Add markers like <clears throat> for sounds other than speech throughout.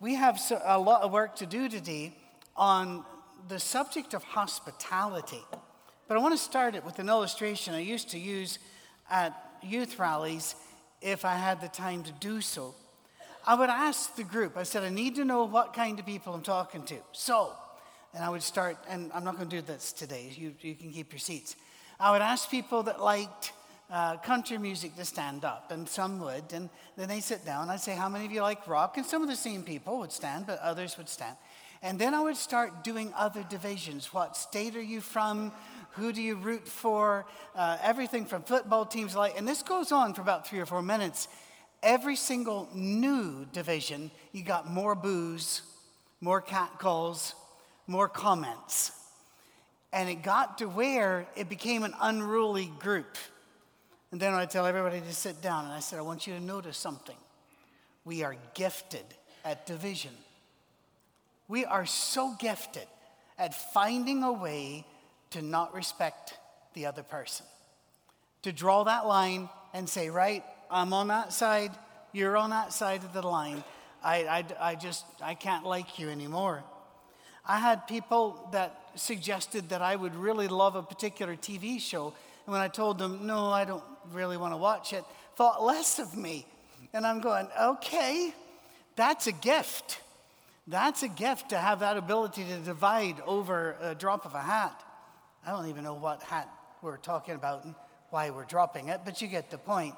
We have a lot of work to do today on the subject of hospitality. But I want to start it with an illustration I used to use at youth rallies if I had the time to do so. I would ask the group, I said, I need to know what kind of people I'm talking to. So, and I would start, and I'm not going to do this today, you, you can keep your seats. I would ask people that liked uh, country music to stand up, and some would, and then they sit down. I'd say, How many of you like rock? And some of the same people would stand, but others would stand. And then I would start doing other divisions. What state are you from? Who do you root for? Uh, everything from football teams like, and this goes on for about three or four minutes. Every single new division, you got more boos, more catcalls, more comments. And it got to where it became an unruly group. And then I tell everybody to sit down, and I said, I want you to notice something. We are gifted at division. We are so gifted at finding a way to not respect the other person, to draw that line and say, right, I'm on that side, you're on that side of the line. I, I, I just, I can't like you anymore. I had people that suggested that I would really love a particular TV show. And when I told them, no, I don't really want to watch it, thought less of me. And I'm going, okay, that's a gift. That's a gift to have that ability to divide over a drop of a hat. I don't even know what hat we're talking about and why we're dropping it, but you get the point.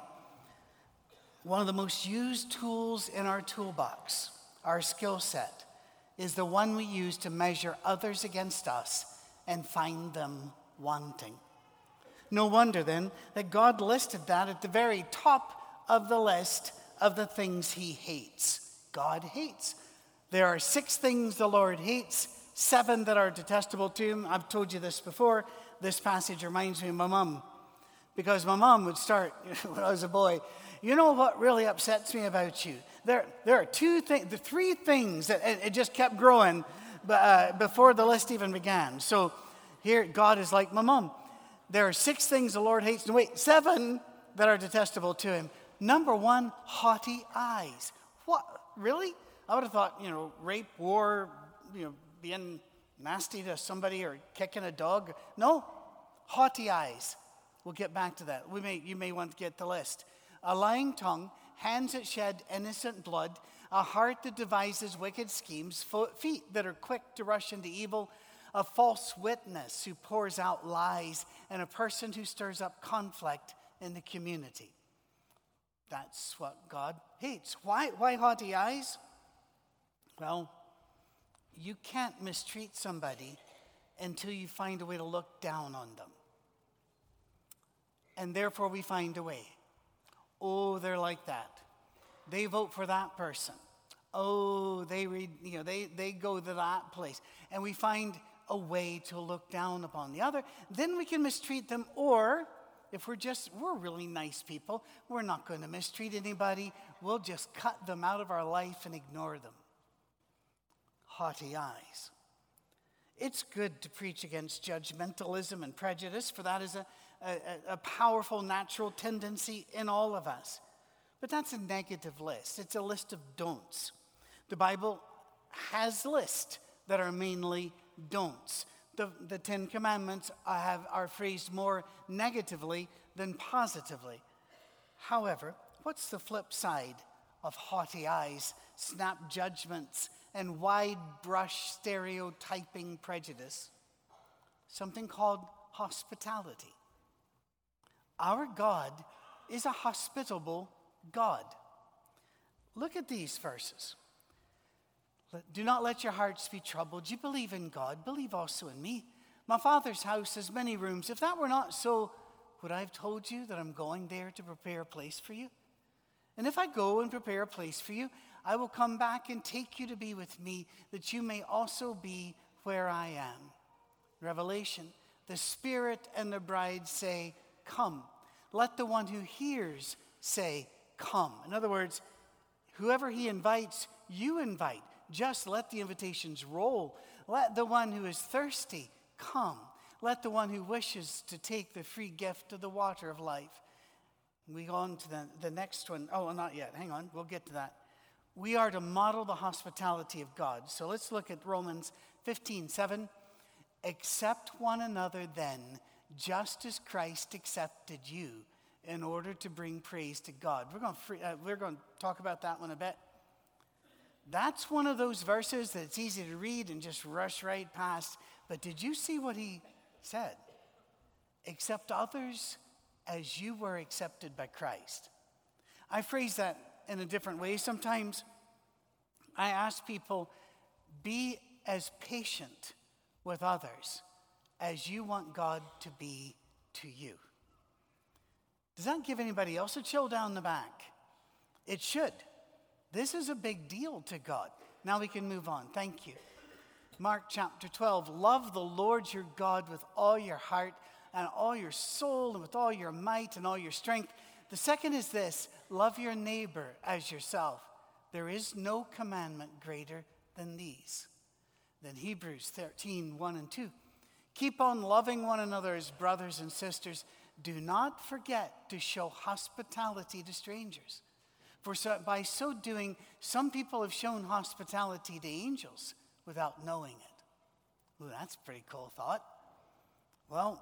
One of the most used tools in our toolbox, our skill set, is the one we use to measure others against us and find them wanting. No wonder then that God listed that at the very top of the list of the things he hates. God hates. There are six things the Lord hates, seven that are detestable to him. I've told you this before. This passage reminds me of my mom because my mom would start <laughs> when I was a boy. You know what really upsets me about you? There, there are two things, the three things that it, it just kept growing uh, before the list even began. So here, God is like my mom. There are six things the Lord hates. No, wait, seven that are detestable to him. Number one, haughty eyes. What? Really? I would have thought, you know, rape, war, you know, being nasty to somebody or kicking a dog. No, haughty eyes. We'll get back to that. We may, you may want to get the list. A lying tongue, hands that shed innocent blood, a heart that devises wicked schemes, feet that are quick to rush into evil, a false witness who pours out lies, and a person who stirs up conflict in the community. That's what God hates. Why, why haughty eyes? Well, you can't mistreat somebody until you find a way to look down on them. And therefore, we find a way. Oh, they're like that. They vote for that person. Oh, they read, you know, they, they go to that place. And we find a way to look down upon the other. Then we can mistreat them. Or if we're just, we're really nice people, we're not going to mistreat anybody. We'll just cut them out of our life and ignore them haughty eyes. It's good to preach against judgmentalism and prejudice, for that is a, a, a, powerful natural tendency in all of us. But that's a negative list, it's a list of don'ts. The Bible has lists that are mainly don'ts. The, the Ten Commandments have, are phrased more negatively than positively. However, what's the flip side of haughty eyes, snap judgments, and wide brush stereotyping prejudice, something called hospitality. Our God is a hospitable God. Look at these verses. Do not let your hearts be troubled. You believe in God, believe also in me. My Father's house has many rooms. If that were not so, would I have told you that I'm going there to prepare a place for you? And if I go and prepare a place for you, I will come back and take you to be with me, that you may also be where I am. Revelation the Spirit and the bride say, Come. Let the one who hears say, Come. In other words, whoever he invites, you invite. Just let the invitations roll. Let the one who is thirsty come. Let the one who wishes to take the free gift of the water of life. We go on to the, the next one. Oh, not yet. Hang on. We'll get to that. we are to model the hospitality of God. So let's look at Romans 15 7. Accept one another then, just as Christ accepted you, in order to bring praise to God. We're going to, uh, we're going to talk about that one a bit. That's one of those verses that's easy to read and just rush right past. But did you see what he said? Accept others as you were accepted by Christ. I phrase that in a different way. Sometimes I ask people, be as patient with others as you want God to be to you. Does that give anybody else a chill down the back? It should. This is a big deal to God. Now we can move on. Thank you. Mark chapter 12 Love the Lord your God with all your heart and all your soul and with all your might and all your strength. The second is this love your neighbor as yourself. There is no commandment greater than these. Then Hebrews 13, 1 and 2. Keep on loving one another as brothers and sisters. Do not forget to show hospitality to strangers. For so, by so doing, some people have shown hospitality to angels without knowing it. Ooh, that's a pretty cool thought. Well,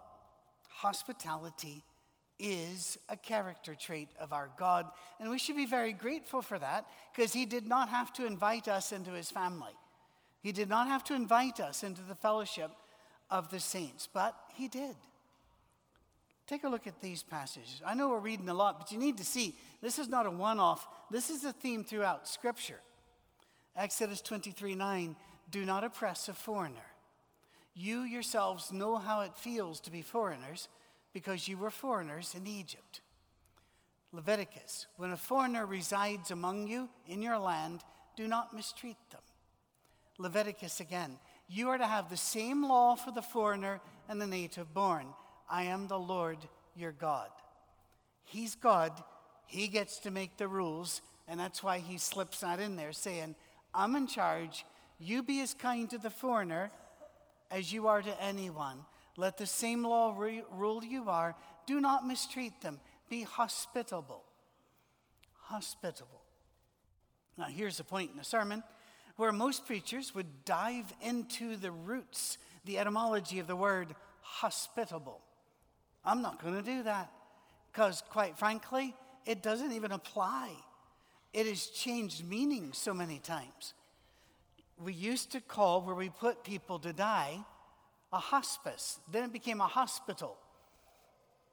hospitality is a character trait of our God, and we should be very grateful for that because He did not have to invite us into His family. He did not have to invite us into the fellowship of the saints, but He did. Take a look at these passages. I know we're reading a lot, but you need to see this is not a one off, this is a theme throughout Scripture. Exodus 23 9, do not oppress a foreigner. You yourselves know how it feels to be foreigners because you were foreigners in Egypt. Leviticus, when a foreigner resides among you in your land, do not mistreat them. Leviticus again, you are to have the same law for the foreigner and the native born. I am the Lord your God. He's God, He gets to make the rules, and that's why He slips that in there, saying, I'm in charge. You be as kind to the foreigner as you are to anyone. Let the same law re- rule you are. Do not mistreat them. Be hospitable. Hospitable. Now, here's a point in the sermon where most preachers would dive into the roots, the etymology of the word hospitable. I'm not going to do that because, quite frankly, it doesn't even apply. It has changed meaning so many times. We used to call where we put people to die a hospice. Then it became a hospital.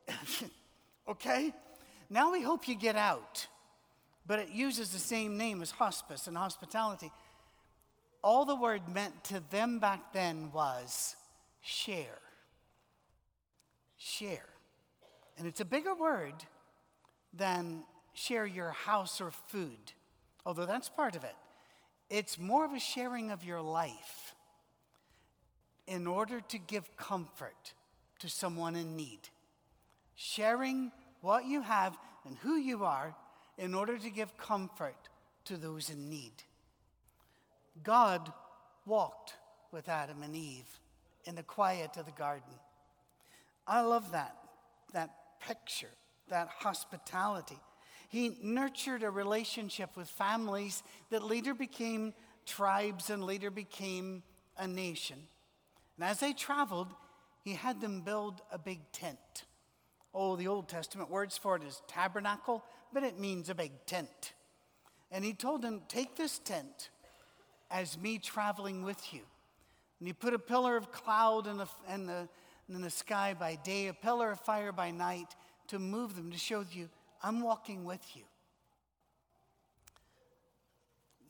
<laughs> okay? Now we hope you get out. But it uses the same name as hospice and hospitality. All the word meant to them back then was share. Share. And it's a bigger word than share your house or food, although that's part of it. It's more of a sharing of your life in order to give comfort to someone in need. Sharing what you have and who you are in order to give comfort to those in need. God walked with Adam and Eve in the quiet of the garden. I love that, that picture, that hospitality. He nurtured a relationship with families that later became tribes and later became a nation. And as they traveled, he had them build a big tent. Oh, the Old Testament words for it is tabernacle, but it means a big tent. And he told them, Take this tent as me traveling with you. And he put a pillar of cloud in the, in, the, in the sky by day, a pillar of fire by night to move them, to show you, I'm walking with you.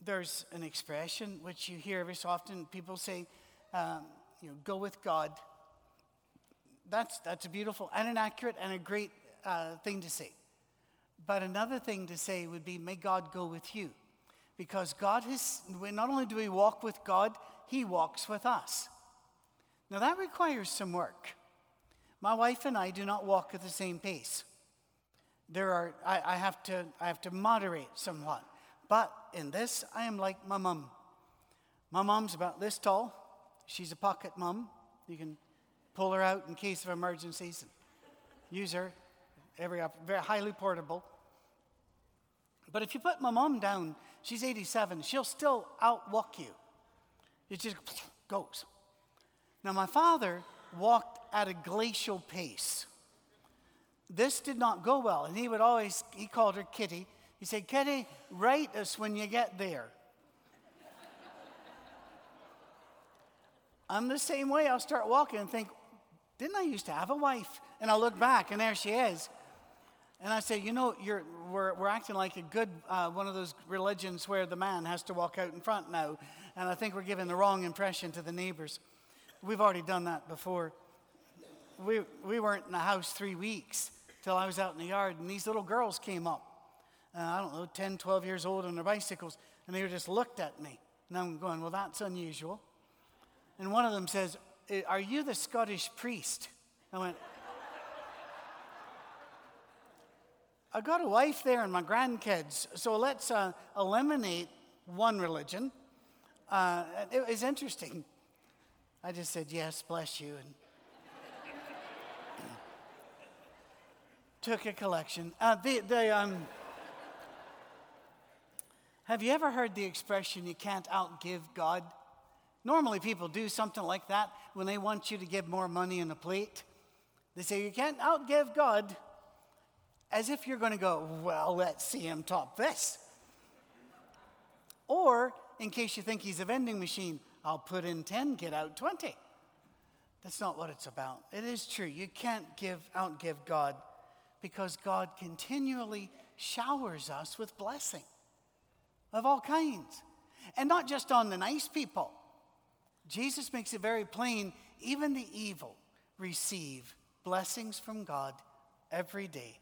There's an expression which you hear every so often. People say, um, you know, go with God. That's, that's a beautiful and an accurate and a great uh, thing to say. But another thing to say would be, may God go with you. Because God has, not only do we walk with God, He walks with us. Now that requires some work. My wife and I do not walk at the same pace. There are, I, I have, to, I have to moderate somewhat. But in this, I am like my mom. My mom's about this tall. She's a pocket mom. You can pull her out in case of emergencies and use her. Every, very highly portable. But if you put my mom down, she's 87, she'll still outwalk you. It just goes. Now, my father walked at a glacial pace. This did not go well, and he would always, he called her Kitty. He said, Kitty, write us when you get there. I'm the same way. I'll start walking and think, didn't I used to have a wife? And I'll look back, and there she is. And I say, you know, you're, we're, we're acting like a good, uh, one of those religions where the man has to walk out in front now. And I think we're giving the wrong impression to the neighbors. We've already done that before. We, we weren't in the house three weeks till I was out in the yard, and these little girls came up. Uh, I don't know, 10, 12 years old on their bicycles, and they just looked at me. And I'm going, well, that's unusual. And one of them says, Are you the Scottish priest? I went, I got a wife there and my grandkids, so let's uh, eliminate one religion. Uh, it was interesting. I just said, Yes, bless you. And took a collection. Uh, the, the, um, have you ever heard the expression, you can't outgive God? Normally, people do something like that when they want you to give more money in a plate. They say, You can't outgive God, as if you're going to go, Well, let's see him top this. Or, in case you think he's a vending machine, I'll put in 10, get out 20. That's not what it's about. It is true. You can't give outgive God because God continually showers us with blessing of all kinds. And not just on the nice people. Jesus makes it very plain even the evil receive blessings from God every day.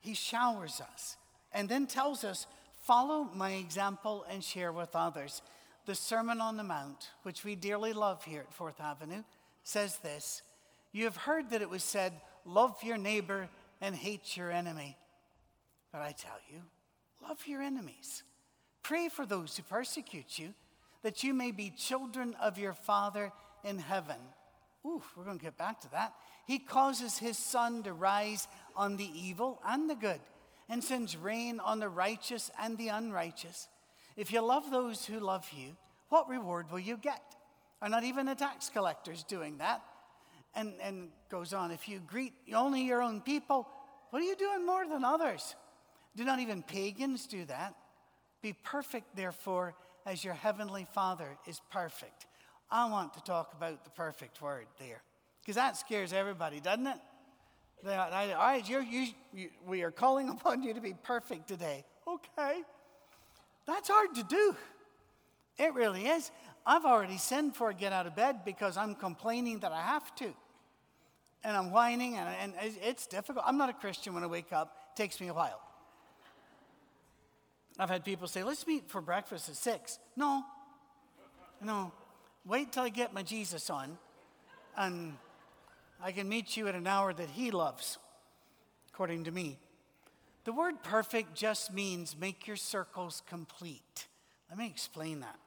He showers us and then tells us, Follow my example and share with others. The Sermon on the Mount, which we dearly love here at Fourth Avenue, says this You have heard that it was said, Love your neighbor and hate your enemy. But I tell you, love your enemies. Pray for those who persecute you that you may be children of your Father in heaven. Ooh, we're going to get back to that. He causes his sun to rise on the evil and the good, and sends rain on the righteous and the unrighteous. If you love those who love you, what reward will you get? Are not even the tax collectors doing that? And, and goes on, if you greet only your own people, what are you doing more than others? Do not even pagans do that? Be perfect, therefore, as your heavenly Father is perfect. I want to talk about the perfect word there because that scares everybody, doesn't it? All right, you're, you, you, we are calling <laughs> upon you to be perfect today. Okay. That's hard to do. It really is. I've already sinned I get out of bed because I'm complaining that I have to. And I'm whining, and, and it's difficult. I'm not a Christian when I wake up, it takes me a while. I've had people say, let's meet for breakfast at six. No, no. Wait till I get my Jesus on, and I can meet you at an hour that He loves, according to me. The word perfect just means make your circles complete. Let me explain that.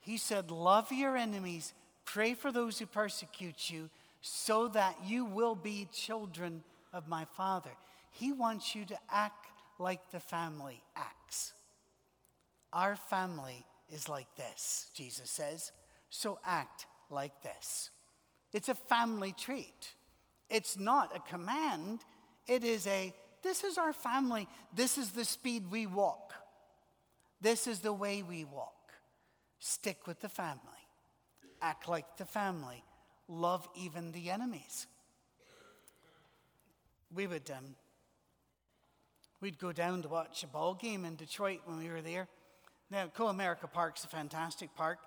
He said, Love your enemies, pray for those who persecute you, so that you will be children of my Father. He wants you to act like the family acts. Our family is like this, Jesus says, so act like this. It's a family treat. It's not a command, it is a this is our family, this is the speed we walk, this is the way we walk. Stick with the family, act like the family, love even the enemies. We would um, We'd go down to watch a ball game in Detroit when we were there. Now, Comerica Park's a fantastic park.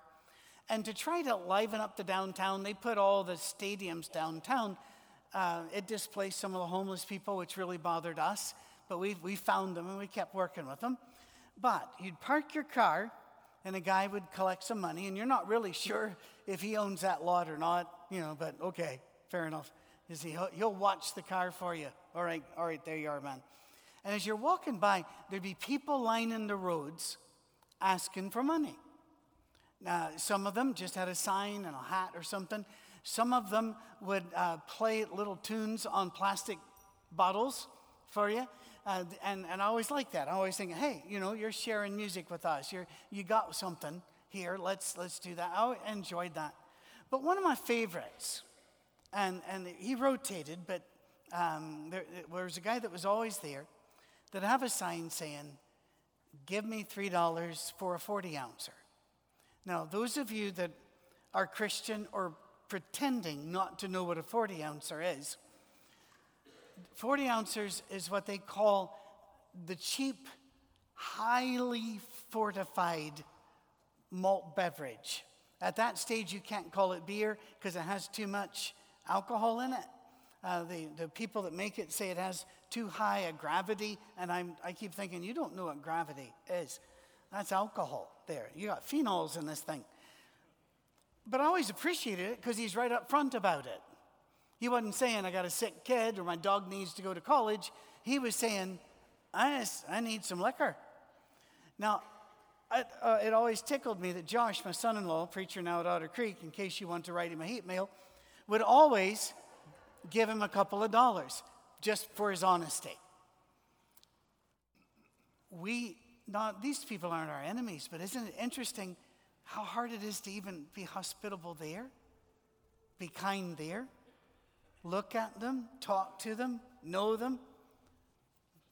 And to try to liven up the downtown, they put all the stadiums downtown. Uh, it displaced some of the homeless people, which really bothered us. But we, we found them and we kept working with them. But you'd park your car, and a guy would collect some money, and you're not really sure if he owns that lot or not, you know, but okay, fair enough. Is he, he'll watch the car for you. All right, all right, there you are, man. And as you're walking by, there'd be people lining the roads asking for money. Now, some of them just had a sign and a hat or something. Some of them would uh, play little tunes on plastic bottles for you. Uh, and, and I always like that. I always think, hey, you know, you're sharing music with us. You're, you got something here. Let's, let's do that. I enjoyed that. But one of my favorites, and, and he rotated, but um, there, there was a guy that was always there that have a sign saying, give me $3 for a 40 ouncer. Now, those of you that are Christian or pretending not to know what a 40 ouncer is, 40 ounces is what they call the cheap, highly fortified malt beverage. At that stage, you can't call it beer because it has too much alcohol in it. Uh, the, the people that make it say it has too high a gravity, and I'm, I keep thinking, you don't know what gravity is. That's alcohol there. You got phenols in this thing. But I always appreciated it because he's right up front about it. He wasn't saying, I got a sick kid or my dog needs to go to college. He was saying, I, just, I need some liquor. Now, I, uh, it always tickled me that Josh, my son in law, preacher now at Otter Creek, in case you want to write him a hate mail, would always give him a couple of dollars just for his honesty. We, not, these people aren't our enemies, but isn't it interesting how hard it is to even be hospitable there, be kind there? look at them, talk to them, know them.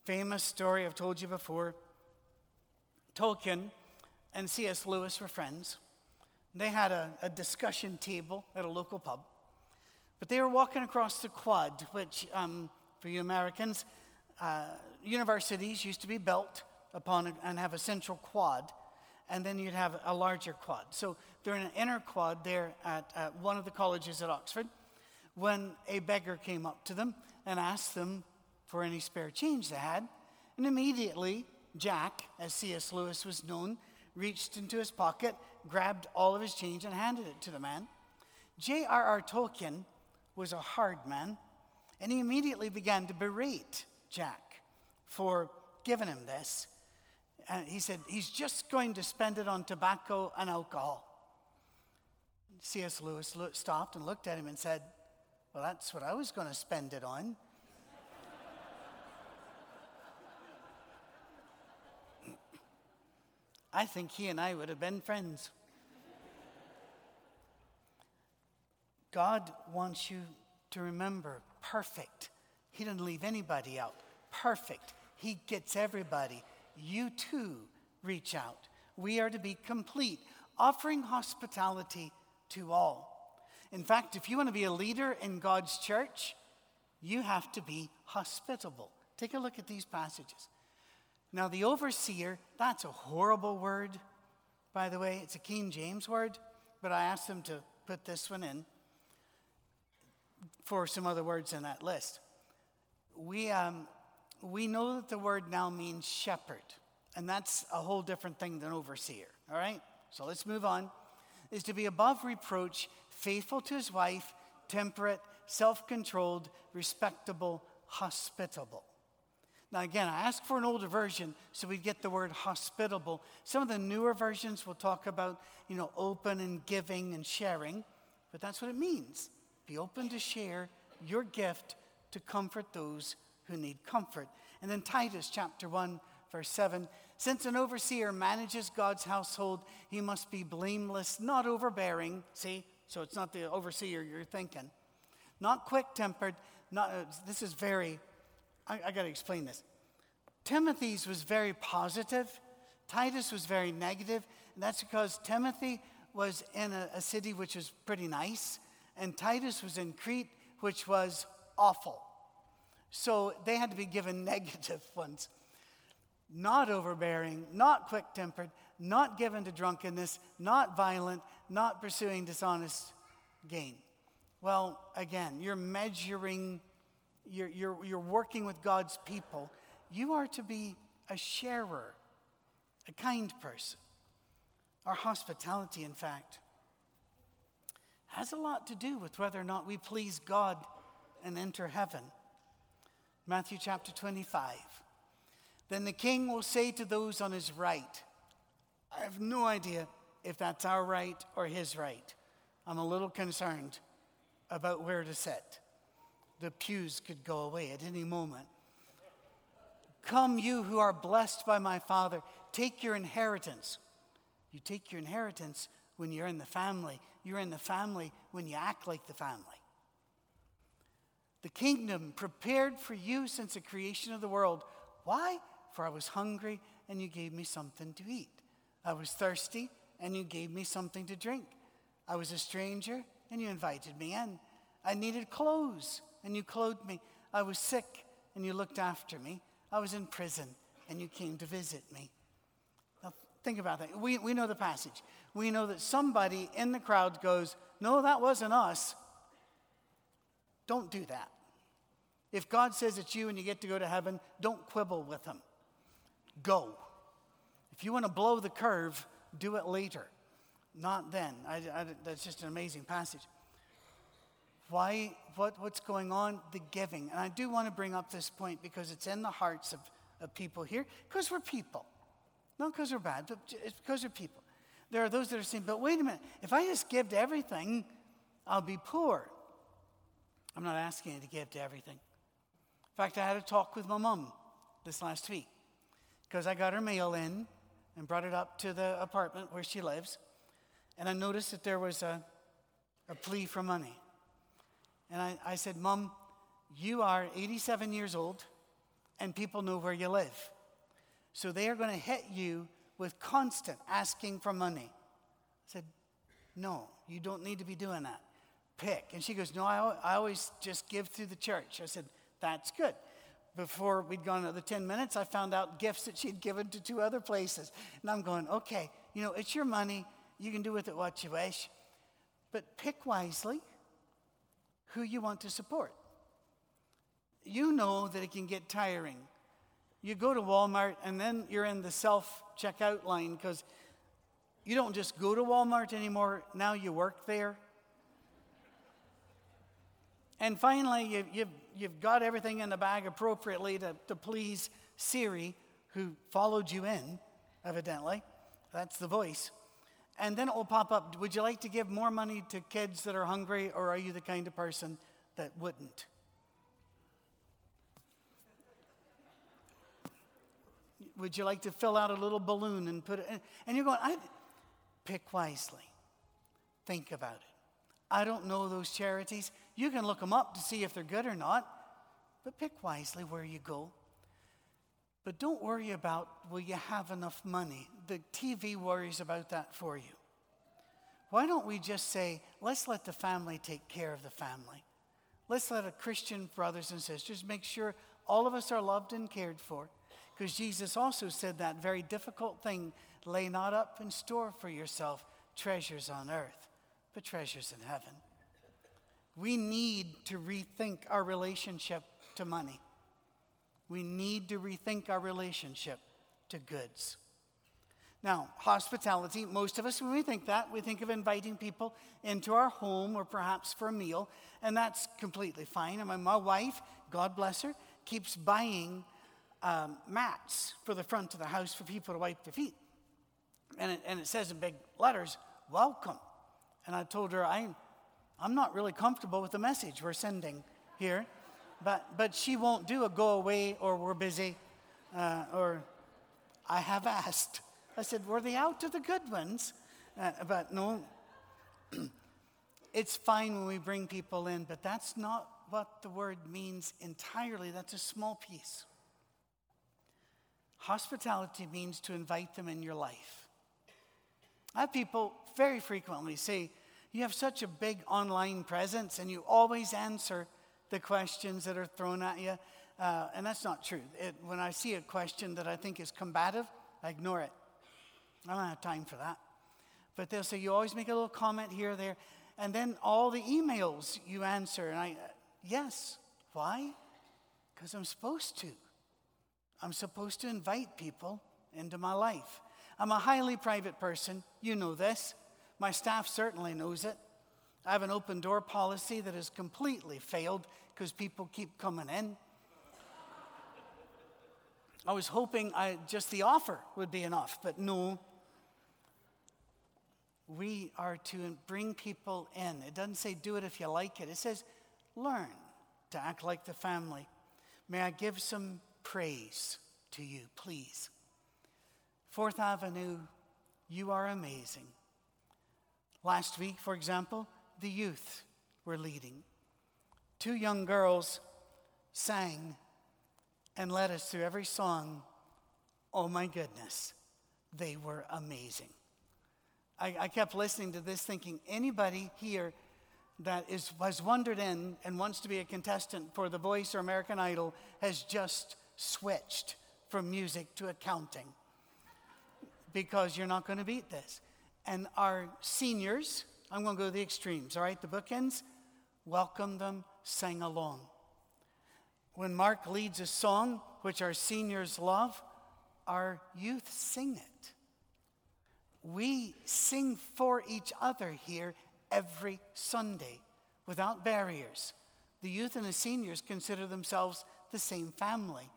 Famous story I've told you before. Tolkien and C.S. Lewis were friends. They had a, a, discussion table at a local pub. But they were walking across the quad, which, um, for you Americans, uh, universities used to be built upon and have a central quad, and then you'd have a larger quad. So they're in an inner quad there at, at one of the colleges at Oxford when a beggar came up to them and asked them for any spare change they had. And immediately, Jack, as C.S. Lewis was known, reached into his pocket, grabbed all of his change, and handed it to the man. J.R.R. Tolkien was a hard man, and he immediately began to berate Jack for giving him this. And he said, He's just going to spend it on tobacco and alcohol. C.S. Lewis stopped and looked at him and said, well, that's what I was going to spend it on. I think he and I would have been friends. God wants you to remember perfect. He didn't leave anybody out. Perfect. He gets everybody. You too reach out. We are to be complete, offering hospitality to all. In fact, if you want to be a leader in God's church, you have to be hospitable. Take a look at these passages. Now, the overseer, that's a horrible word, by the way. It's a King James word, but I asked them to put this one in for some other words in that list. We, um, we know that the word now means shepherd, and that's a whole different thing than overseer, all right? So let's move on. Is to be above reproach, faithful to his wife, temperate, self controlled, respectable, hospitable. Now, again, I asked for an older version so we'd get the word hospitable. Some of the newer versions will talk about, you know, open and giving and sharing, but that's what it means. Be open to share your gift to comfort those who need comfort. And then Titus chapter 1, verse 7 Since an overseer manages God's household, he must be blameless, not overbearing. See, so it's not the overseer you're thinking. Not quick tempered, not, uh, this is very, I, I got to explain this. Timothy's was very positive, Titus was very negative, and that's because Timothy was in a, a city which was pretty nice, and Titus was in Crete, which was awful. So they had to be given <laughs> negative ones. Not overbearing, not quick tempered, not given to drunkenness, not violent, not pursuing dishonest gain. Well, again, you're measuring, you're, you're, you're working with God's people. You are to be a sharer, a kind person. Our hospitality, in fact, has a lot to do with whether or not we please God and enter heaven. Matthew chapter 25. Then the king will say to those on his right, I have no idea if that's our right or his right. I'm a little concerned about where to sit. The pews could go away at any moment. Come, you who are blessed by my Father, take your inheritance. You take your inheritance when you're in the family. You're in the family when you act like the family. The kingdom prepared for you since the creation of the world. Why? For I was hungry and you gave me something to eat. I was thirsty and you gave me something to drink. I was a stranger and you invited me in. I needed clothes and you clothed me. I was sick and you looked after me. I was in prison and you came to visit me. Now, think about that. We, we know the passage. We know that somebody in the crowd goes, No, that wasn't us. Don't do that. If God says it's you and you get to go to heaven, don't quibble with him. Go. If you want to blow the curve, do it later, not then. I, I, that's just an amazing passage. Why, what, what's going on? The giving. And I do want to bring up this point because it's in the hearts of, of people here, because we're people. Not because we're bad, but it's because we're people. There are those that are saying, but wait a minute, if I just give to everything, I'll be poor. I'm not asking you to give to everything. In fact, I had a talk with my mom this last week because I got her mail in and brought it up to the apartment where she lives. And I noticed that there was a, a plea for money. And I, I said, Mom, you are 87 years old, and people know where you live. So they are going to hit you with constant asking for money. I said, No, you don't need to be doing that. Pick. And she goes, No, I, I always just give through the church. I said, That's good. Before we'd gone another 10 minutes, I found out gifts that she'd given to two other places. And I'm going, Okay, you know, it's your money. You can do with it what you wish. But pick wisely who you want to support. You know that it can get tiring. You go to Walmart and then you're in the self checkout line because you don't just go to Walmart anymore, now you work there. And finally, you, you've, you've got everything in the bag appropriately to, to please Siri, who followed you in, evidently. That's the voice. And then it will pop up Would you like to give more money to kids that are hungry, or are you the kind of person that wouldn't? Would you like to fill out a little balloon and put it in? And you're going, I pick wisely. Think about it. I don't know those charities. You can look them up to see if they're good or not, but pick wisely where you go. But don't worry about will you have enough money. The TV worries about that for you. Why don't we just say, let's let the family take care of the family? Let's let a Christian brothers and sisters make sure all of us are loved and cared for. Because Jesus also said that very difficult thing lay not up in store for yourself treasures on earth, but treasures in heaven. We need to rethink our relationship to money we need to rethink our relationship to goods. Now, hospitality, most of us, when we think that, we think of inviting people into our home or perhaps for a meal, and that's completely fine. I mean, my wife, God bless her, keeps buying um, mats for the front of the house for people to wipe their feet. And it, and it says in big letters, welcome. And I told her, I, I'm not really comfortable with the message we're sending here. But, but she won't do a go away or we're busy uh, or I have asked. I said, were they out of the good ones? Uh, but no, <clears throat> it's fine when we bring people in, but that's not what the word means entirely. That's a small piece. Hospitality means to invite them in your life. I have people very frequently say, You have such a big online presence and you always answer the questions that are thrown at you. Uh, and that's not true. It, when I see a question that I think is combative, I ignore it. I don't have time for that. But they'll say, you always make a little comment here or there. And then all the emails you answer. And I, yes. Why? Because I'm supposed to. I'm supposed to invite people into my life. I'm a highly private person. You know this. My staff certainly knows it. I have an open door policy that has completely failed because people keep coming in. I was hoping I, just the offer would be enough, but no. We are to bring people in. It doesn't say do it if you like it, it says learn to act like the family. May I give some praise to you, please. Fourth Avenue, you are amazing. Last week, for example, the youth were leading. Two young girls sang and led us through every song. Oh my goodness, they were amazing. I, I kept listening to this thinking anybody here that is, has wandered in and wants to be a contestant for The Voice or American Idol has just switched from music to accounting because you're not going to beat this. And our seniors, I'm going to go to the extremes, all right? The bookends, welcome them, sing along. When Mark leads a song, which our seniors love, our youth sing it. We sing for each other here every Sunday without barriers. The youth and the seniors consider themselves the same family.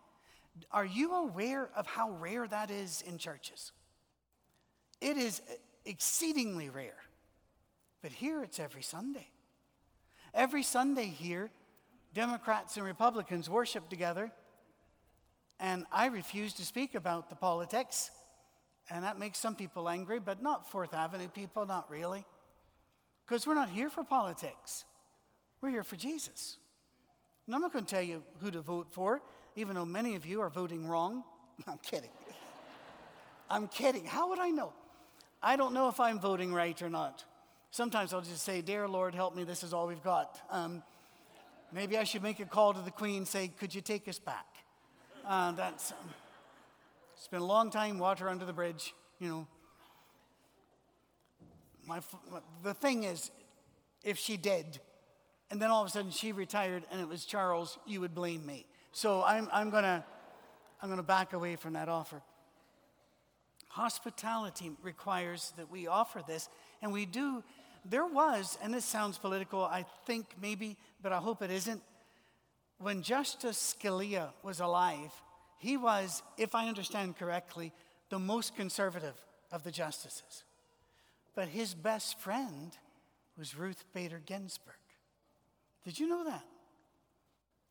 Are you aware of how rare that is in churches? It is exceedingly rare. But here it's every Sunday. Every Sunday here, Democrats and Republicans worship together, and I refuse to speak about the politics, and that makes some people angry, but not Fourth Avenue people, not really. Because we're not here for politics, we're here for Jesus. And I'm not going to tell you who to vote for, even though many of you are voting wrong. <laughs> I'm kidding. I'm kidding. How would I know? I don't know if I'm voting right or not. Sometimes I'll just say, Dear Lord, help me, this is all we've got. Um, maybe I should make a call to the Queen, say, Could you take us back? Uh, that's, um, it's been a long time, water under the bridge, you know. My, the thing is, if she did, and then all of a sudden she retired and it was Charles, you would blame me. So I'm, I'm going to I'm to back away from that offer. Hospitality requires that we offer this, and we do. There was, and this sounds political, I think maybe, but I hope it isn't. When Justice Scalia was alive, he was, if I understand correctly, the most conservative of the justices. But his best friend was Ruth Bader Ginsburg. Did you know that?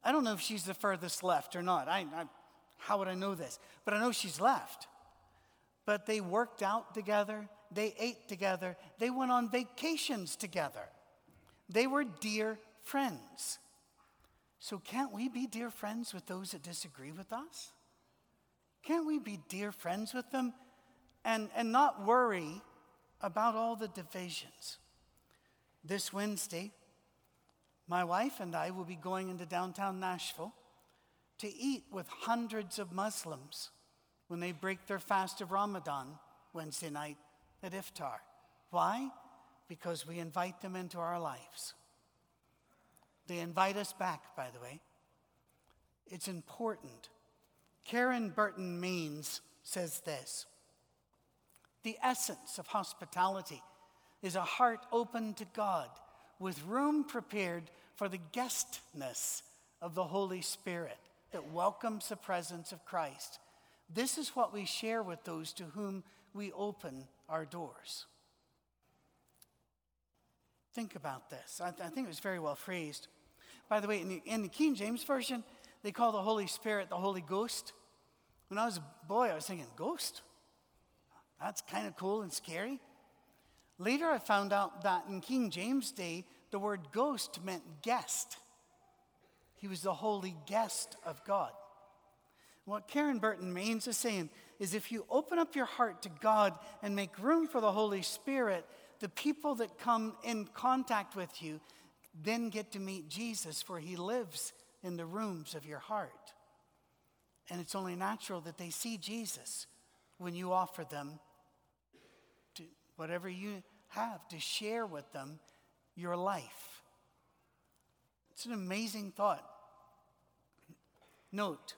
I don't know if she's the furthest left or not. I, I, how would I know this? But I know she's left. But they worked out together, they ate together, they went on vacations together. They were dear friends. So, can't we be dear friends with those that disagree with us? Can't we be dear friends with them and, and not worry about all the divisions? This Wednesday, my wife and I will be going into downtown Nashville to eat with hundreds of Muslims when they break their fast of Ramadan Wednesday night at Iftar. Why? Because we invite them into our lives. They invite us back, by the way. It's important. Karen Burton Means says this The essence of hospitality is a heart open to God with room prepared for the guestness of the Holy Spirit that welcomes the presence of Christ. This is what we share with those to whom we open our doors. Think about this. I, th- I think it was very well phrased. By the way, in the, in the King James Version, they call the Holy Spirit the Holy Ghost. When I was a boy, I was thinking, Ghost? That's kind of cool and scary. Later, I found out that in King James' day, the word ghost meant guest. He was the holy guest of God. What Karen Burton Means is saying is if you open up your heart to God and make room for the Holy Spirit, the people that come in contact with you then get to meet Jesus, for he lives in the rooms of your heart. And it's only natural that they see Jesus when you offer them to whatever you have to share with them your life. It's an amazing thought. Note,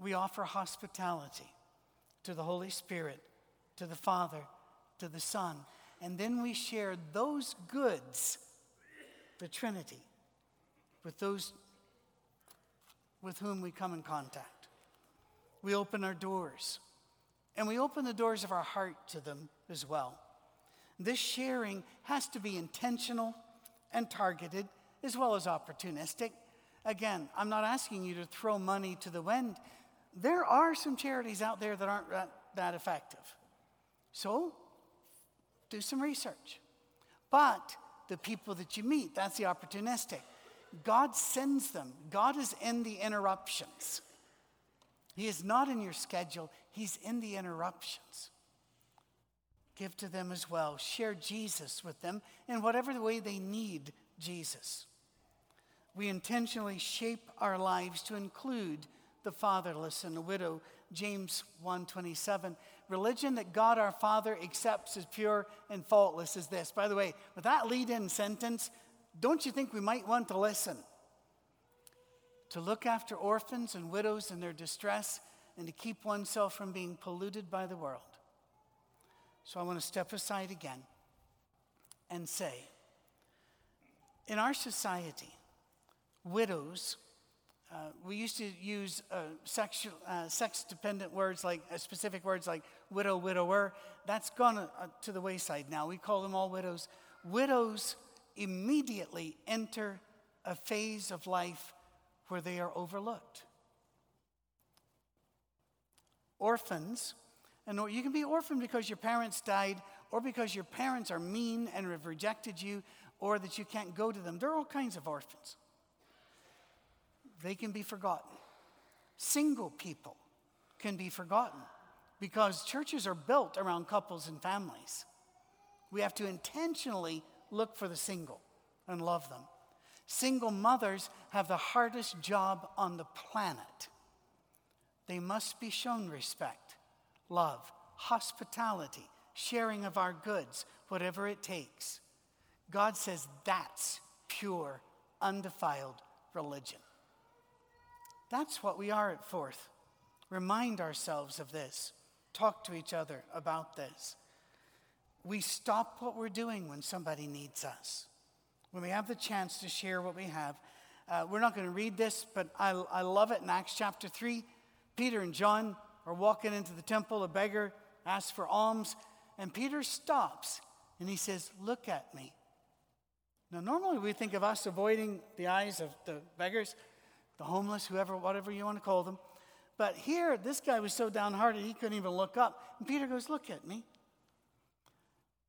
we offer hospitality to the Holy Spirit, to the Father, to the Son, and then we share those goods, the Trinity, with those with whom we come in contact. We open our doors, and we open the doors of our heart to them as well. This sharing has to be intentional and targeted as well as opportunistic. Again, I'm not asking you to throw money to the wind. There are some charities out there that aren't that, that effective. So, do some research. But the people that you meet, that's the opportunistic. God sends them, God is in the interruptions. He is not in your schedule, He's in the interruptions. Give to them as well. Share Jesus with them in whatever way they need Jesus. We intentionally shape our lives to include the fatherless and the widow. James 1:27. Religion that God our Father accepts as pure and faultless is this. By the way, with that lead-in sentence, don't you think we might want to listen? To look after orphans and widows in their distress and to keep oneself from being polluted by the world. So I want to step aside again and say in our society, widows, uh, we used to use uh, sexual, uh, sex dependent words like uh, specific words like widow, widower. That's gone uh, to the wayside now. We call them all widows. Widows immediately enter a phase of life where they are overlooked. Orphans, and you can be orphaned because your parents died, or because your parents are mean and have rejected you, or that you can't go to them. There are all kinds of orphans. They can be forgotten. Single people can be forgotten because churches are built around couples and families. We have to intentionally look for the single and love them. Single mothers have the hardest job on the planet. They must be shown respect, love, hospitality, sharing of our goods, whatever it takes. God says that's pure, undefiled religion. That's what we are at Forth. Remind ourselves of this. Talk to each other about this. We stop what we're doing when somebody needs us. When we have the chance to share what we have. Uh, we're not going to read this, but I, I love it in Acts chapter 3. Peter and John are walking into the temple. A beggar asks for alms, and Peter stops and he says, Look at me. Now, normally we think of us avoiding the eyes of the beggars, the homeless, whoever, whatever you want to call them. But here, this guy was so downhearted he couldn't even look up. And Peter goes, Look at me.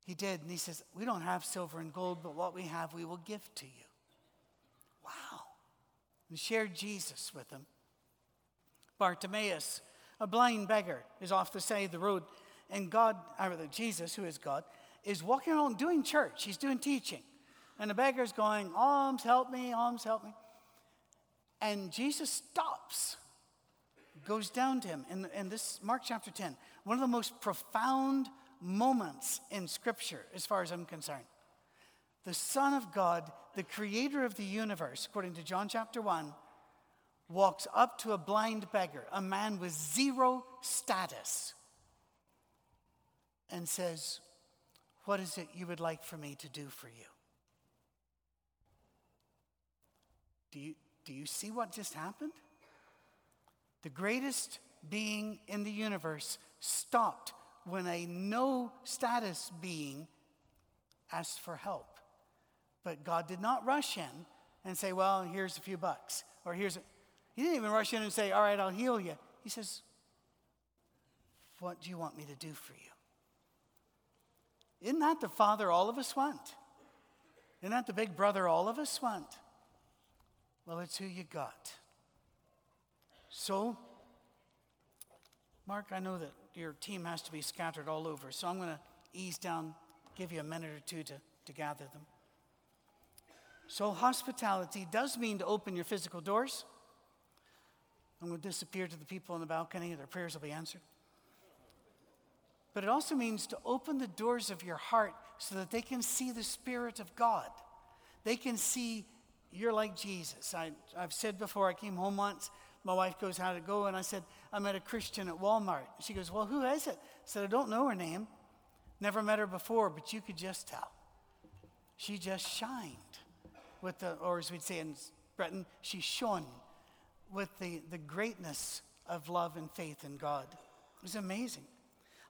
He did. And he says, We don't have silver and gold, but what we have we will give to you. Wow. And shared Jesus with him. Bartimaeus, a blind beggar, is off the side of the road. And God, or Jesus, who is God, is walking around doing church. He's doing teaching. And the beggar's going, Alms, help me, alms, help me. And Jesus stops, goes down to him. In, in this, Mark chapter 10, one of the most profound moments in Scripture, as far as I'm concerned. The Son of God, the creator of the universe, according to John chapter 1, walks up to a blind beggar, a man with zero status, and says, What is it you would like for me to do for you? Do you, do you see what just happened? The greatest being in the universe stopped when a no status being asked for help. But God did not rush in and say, Well, here's a few bucks, or here's a. He didn't even rush in and say, All right, I'll heal you. He says, What do you want me to do for you? Isn't that the Father all of us want? Isn't that the big brother all of us want? Well, it's who you got. So, Mark, I know that your team has to be scattered all over, so I'm going to ease down, give you a minute or two to, to gather them. So, hospitality does mean to open your physical doors. I'm going to disappear to the people in the balcony, their prayers will be answered. But it also means to open the doors of your heart so that they can see the Spirit of God. They can see you're like Jesus. I, I've said before, I came home once. My wife goes, How'd it go? And I said, I met a Christian at Walmart. She goes, Well, who is it? I said, I don't know her name. Never met her before, but you could just tell. She just shined with the, or as we'd say in Britain, she shone with the, the greatness of love and faith in God. It was amazing.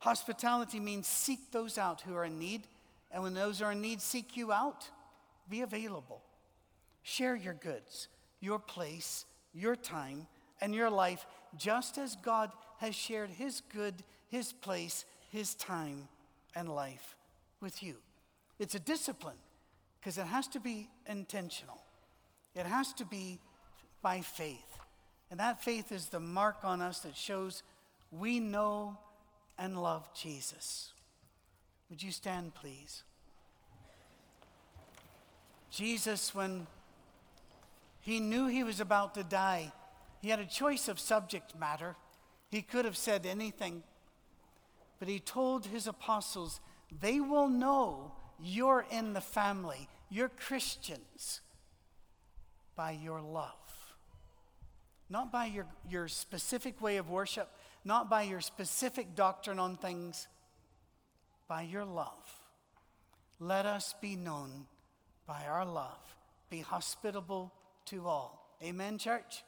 Hospitality means seek those out who are in need, and when those are in need seek you out, be available. Share your goods, your place, your time, and your life. just as God has shared his good, his place, his time, and life with you. It's a discipline because it has to be intentional, it has to be by faith. And that faith is the mark on us that shows we know and love Jesus. Would you stand, please? Jesus, when he knew he was about to die, he had a choice of subject matter. He could have said anything, but he told his apostles, They will know you're in the family, you're Christians, by your love. Not by your, your specific way of worship, not by your specific doctrine on things, by your love. Let us be known by our love. Be hospitable to all. Amen, church?